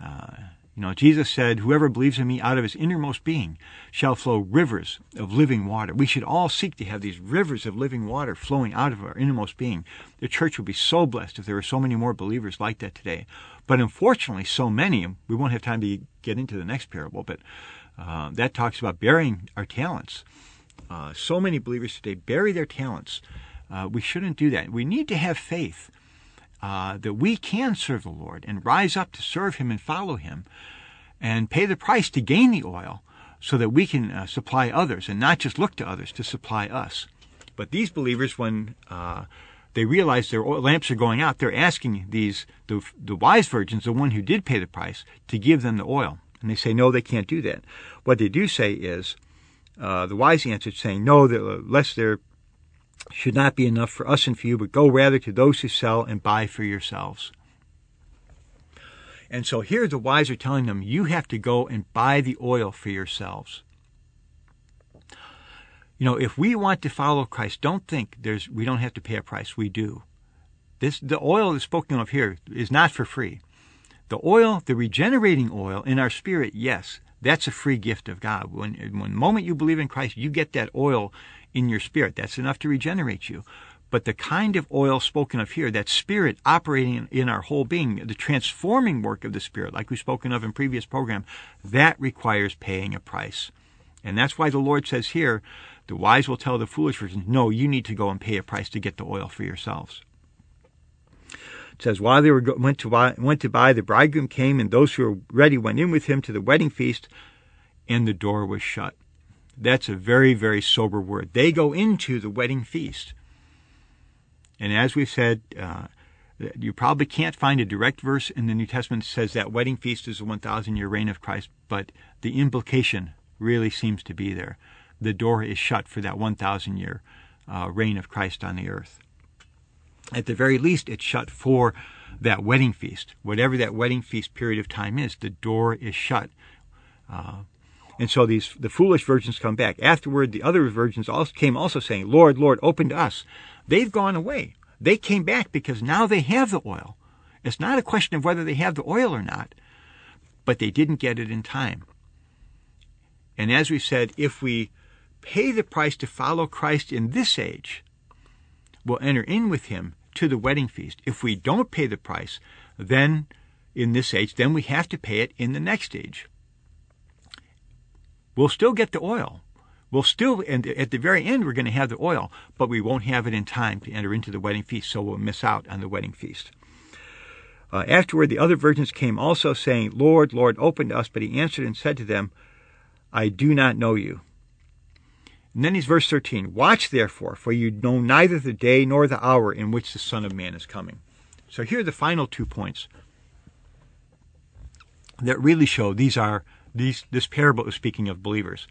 Uh, you know, Jesus said, Whoever believes in me out of his innermost being shall flow rivers of living water. We should all seek to have these rivers of living water flowing out of our innermost being. The church would be so blessed if there were so many more believers like that today. But unfortunately, so many, we won't have time to get into the next parable, but uh, that talks about burying our talents. Uh, so many believers today bury their talents. Uh, we shouldn't do that. We need to have faith uh, that we can serve the Lord and rise up to serve Him and follow Him and pay the price to gain the oil so that we can uh, supply others and not just look to others to supply us. But these believers, when uh, they realize their lamps are going out, they're asking these the, the wise virgins, the one who did pay the price, to give them the oil. And they say, no, they can't do that. What they do say is, uh, the wise answered, saying, no, lest there should not be enough for us and for you, but go rather to those who sell and buy for yourselves. And so here the wise are telling them, you have to go and buy the oil for yourselves. You know, if we want to follow Christ, don't think there's we don't have to pay a price. We do. This the oil that's spoken of here is not for free. The oil, the regenerating oil in our spirit, yes, that's a free gift of God. When when the moment you believe in Christ, you get that oil in your spirit. That's enough to regenerate you. But the kind of oil spoken of here, that spirit operating in our whole being, the transforming work of the spirit, like we've spoken of in previous program, that requires paying a price. And that's why the Lord says here, the wise will tell the foolish virgins, no, you need to go and pay a price to get the oil for yourselves. It says, while they were went to buy, went to buy, the bridegroom came, and those who were ready went in with him to the wedding feast, and the door was shut. That's a very, very sober word. They go into the wedding feast. And as we've said, uh, you probably can't find a direct verse in the New Testament that says that wedding feast is the 1,000 year reign of Christ, but the implication really seems to be there. The door is shut for that 1,000 year uh, reign of Christ on the earth. At the very least, it's shut for that wedding feast. Whatever that wedding feast period of time is, the door is shut. Uh, and so these the foolish virgins come back. Afterward, the other virgins also came also saying, Lord, Lord, open to us. They've gone away. They came back because now they have the oil. It's not a question of whether they have the oil or not, but they didn't get it in time. And as we said, if we pay the price to follow Christ in this age, we'll enter in with him to the wedding feast. If we don't pay the price, then in this age, then we have to pay it in the next age. We'll still get the oil. We'll still, and at the very end, we're going to have the oil, but we won't have it in time to enter into the wedding feast, so we'll miss out on the wedding feast. Uh, afterward, the other virgins came also, saying, Lord, Lord, open to us. But he answered and said to them, I do not know you. And then he's verse 13 Watch therefore, for you know neither the day nor the hour in which the Son of Man is coming. So here are the final two points that really show these are these, this parable is speaking of believers.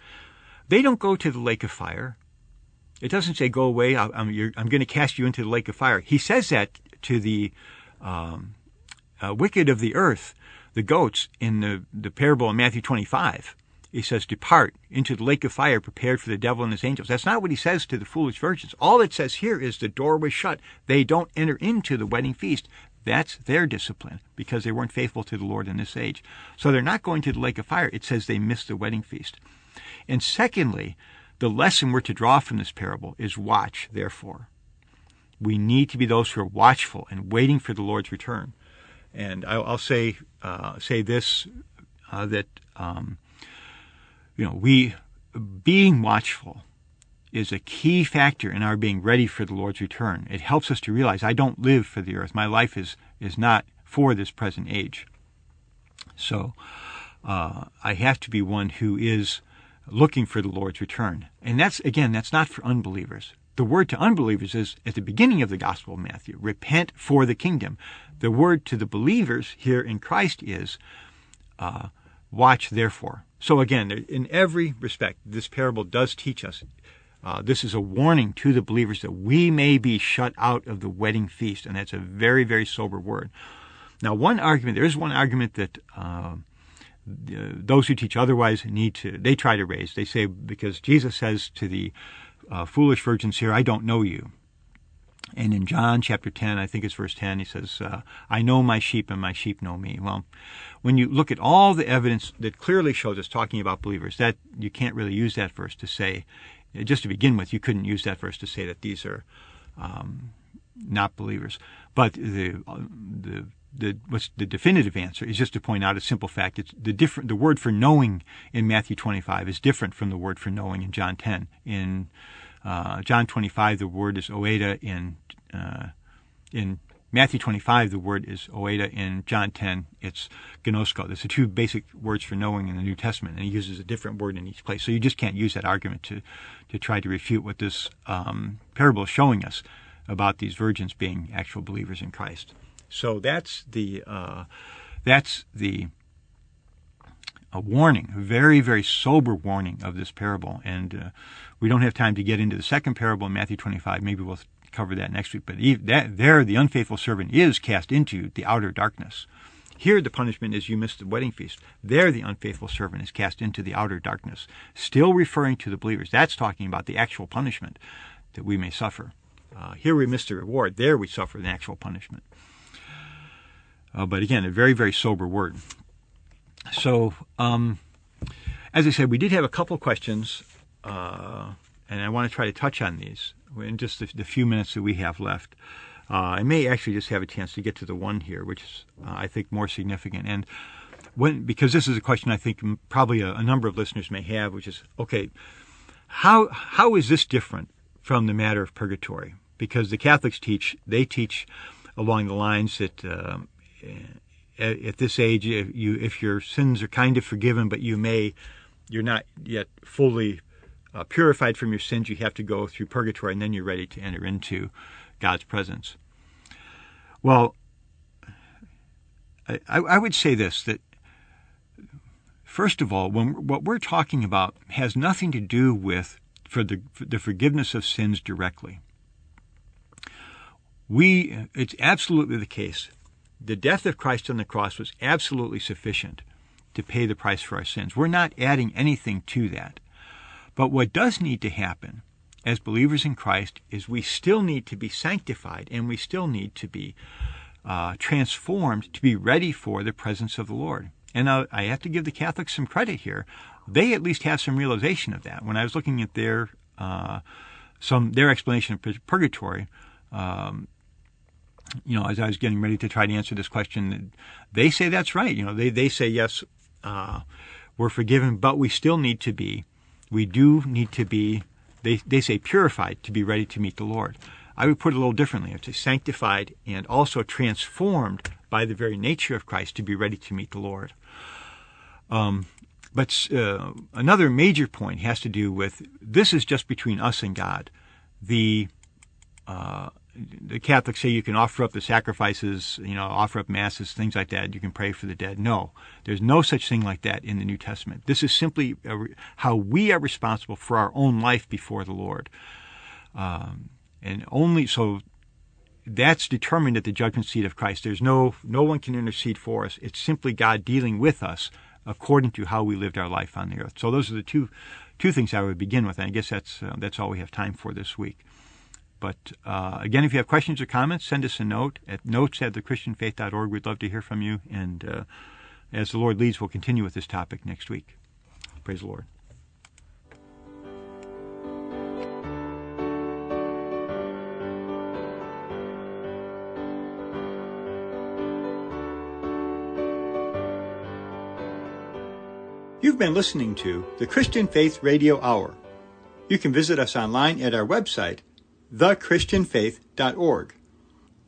They don't go to the lake of fire. It doesn't say, go away, I'm, I'm, I'm going to cast you into the lake of fire. He says that to the um, uh, wicked of the earth, the goats, in the, the parable in Matthew 25. He says, Depart into the lake of fire prepared for the devil and his angels. That's not what he says to the foolish virgins. All it says here is the door was shut. They don't enter into the wedding feast. That's their discipline because they weren't faithful to the Lord in this age. So they're not going to the lake of fire. It says they missed the wedding feast. And secondly, the lesson we're to draw from this parable is watch, therefore. We need to be those who are watchful and waiting for the Lord's return. And I'll, say uh, say this uh, that um, you know we being watchful is a key factor in our being ready for the Lord's return. It helps us to realize I don't live for the earth. My life is, is not for this present age. So uh, I have to be one who is looking for the Lord's return. And that's, again, that's not for unbelievers. The word to unbelievers is at the beginning of the Gospel of Matthew repent for the kingdom. The word to the believers here in Christ is uh, watch therefore. So again, in every respect, this parable does teach us uh, this is a warning to the believers that we may be shut out of the wedding feast, and that's a very, very sober word. Now, one argument, there is one argument that uh, those who teach otherwise need to, they try to raise. They say, because Jesus says to the uh, foolish virgins here, I don't know you. And in John chapter 10, I think it's verse 10, he says, uh, I know my sheep and my sheep know me. Well, when you look at all the evidence that clearly shows us talking about believers, that you can't really use that verse to say just to begin with, you couldn't use that verse to say that these are um, not believers. But the the the what's the definitive answer is just to point out a simple fact. It's the different the word for knowing in Matthew 25 is different from the word for knowing in John 10. In uh, John 25, the word is oida. In uh, in Matthew 25, the word is oida. In John 10, it's gnosko. There's the two basic words for knowing in the New Testament, and he uses a different word in each place. So you just can't use that argument to, to try to refute what this um, parable is showing us about these virgins being actual believers in Christ. So that's the uh, that's the a warning, a very very sober warning of this parable, and uh, we don't have time to get into the second parable in Matthew 25. Maybe we'll cover that next week. But that, there, the unfaithful servant is cast into the outer darkness. Here, the punishment is you missed the wedding feast. There, the unfaithful servant is cast into the outer darkness. Still referring to the believers. That's talking about the actual punishment that we may suffer. Uh, here we miss the reward. There we suffer the actual punishment. Uh, but again, a very, very sober word. So, um, as I said, we did have a couple questions uh, and I want to try to touch on these in just the, the few minutes that we have left. Uh, I may actually just have a chance to get to the one here, which is, uh, I think, more significant. And when, because this is a question I think probably a, a, number of listeners may have, which is, okay, how how is this different from the matter of purgatory? Because the Catholics teach, they teach along the lines that uh, at this age, if, you, if your sins are kind of forgiven, but you may, you're not yet fully uh, purified from your sins, you have to go through purgatory, and then you're ready to enter into God's presence. Well, I, I would say this that first of all, when what we're talking about has nothing to do with for the, for the forgiveness of sins directly. We, it's absolutely the case. The death of Christ on the cross was absolutely sufficient to pay the price for our sins. We're not adding anything to that. But what does need to happen as believers in Christ is we still need to be sanctified and we still need to be uh, transformed to be ready for the presence of the Lord. And uh, I have to give the Catholics some credit here. They at least have some realization of that. When I was looking at their uh, some their explanation of purgatory, um, you know, as I was getting ready to try to answer this question, they say that's right. You know, they they say yes, uh, we're forgiven, but we still need to be, we do need to be they, they say purified to be ready to meet the Lord. I would put it a little differently. It's sanctified and also transformed by the very nature of Christ to be ready to meet the Lord. Um, but uh, another major point has to do with this is just between us and God. The uh, the Catholics say you can offer up the sacrifices, you know, offer up masses, things like that. You can pray for the dead. No, there's no such thing like that in the New Testament. This is simply how we are responsible for our own life before the Lord. Um, and only so that's determined at the judgment seat of Christ. There's no no one can intercede for us. It's simply God dealing with us according to how we lived our life on the earth. So those are the two two things I would begin with, and I guess that's uh, that's all we have time for this week. But uh, again, if you have questions or comments, send us a note at notes at thechristianfaith.org. We'd love to hear from you. And uh, as the Lord leads, we'll continue with this topic next week. Praise the Lord. You've been listening to the Christian Faith Radio Hour. You can visit us online at our website thechristianfaith.org.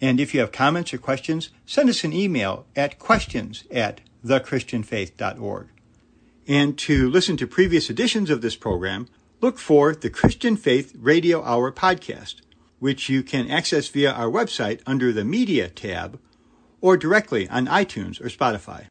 And if you have comments or questions, send us an email at questions at thechristianfaith.org. And to listen to previous editions of this program, look for the Christian Faith Radio Hour podcast, which you can access via our website under the Media tab or directly on iTunes or Spotify.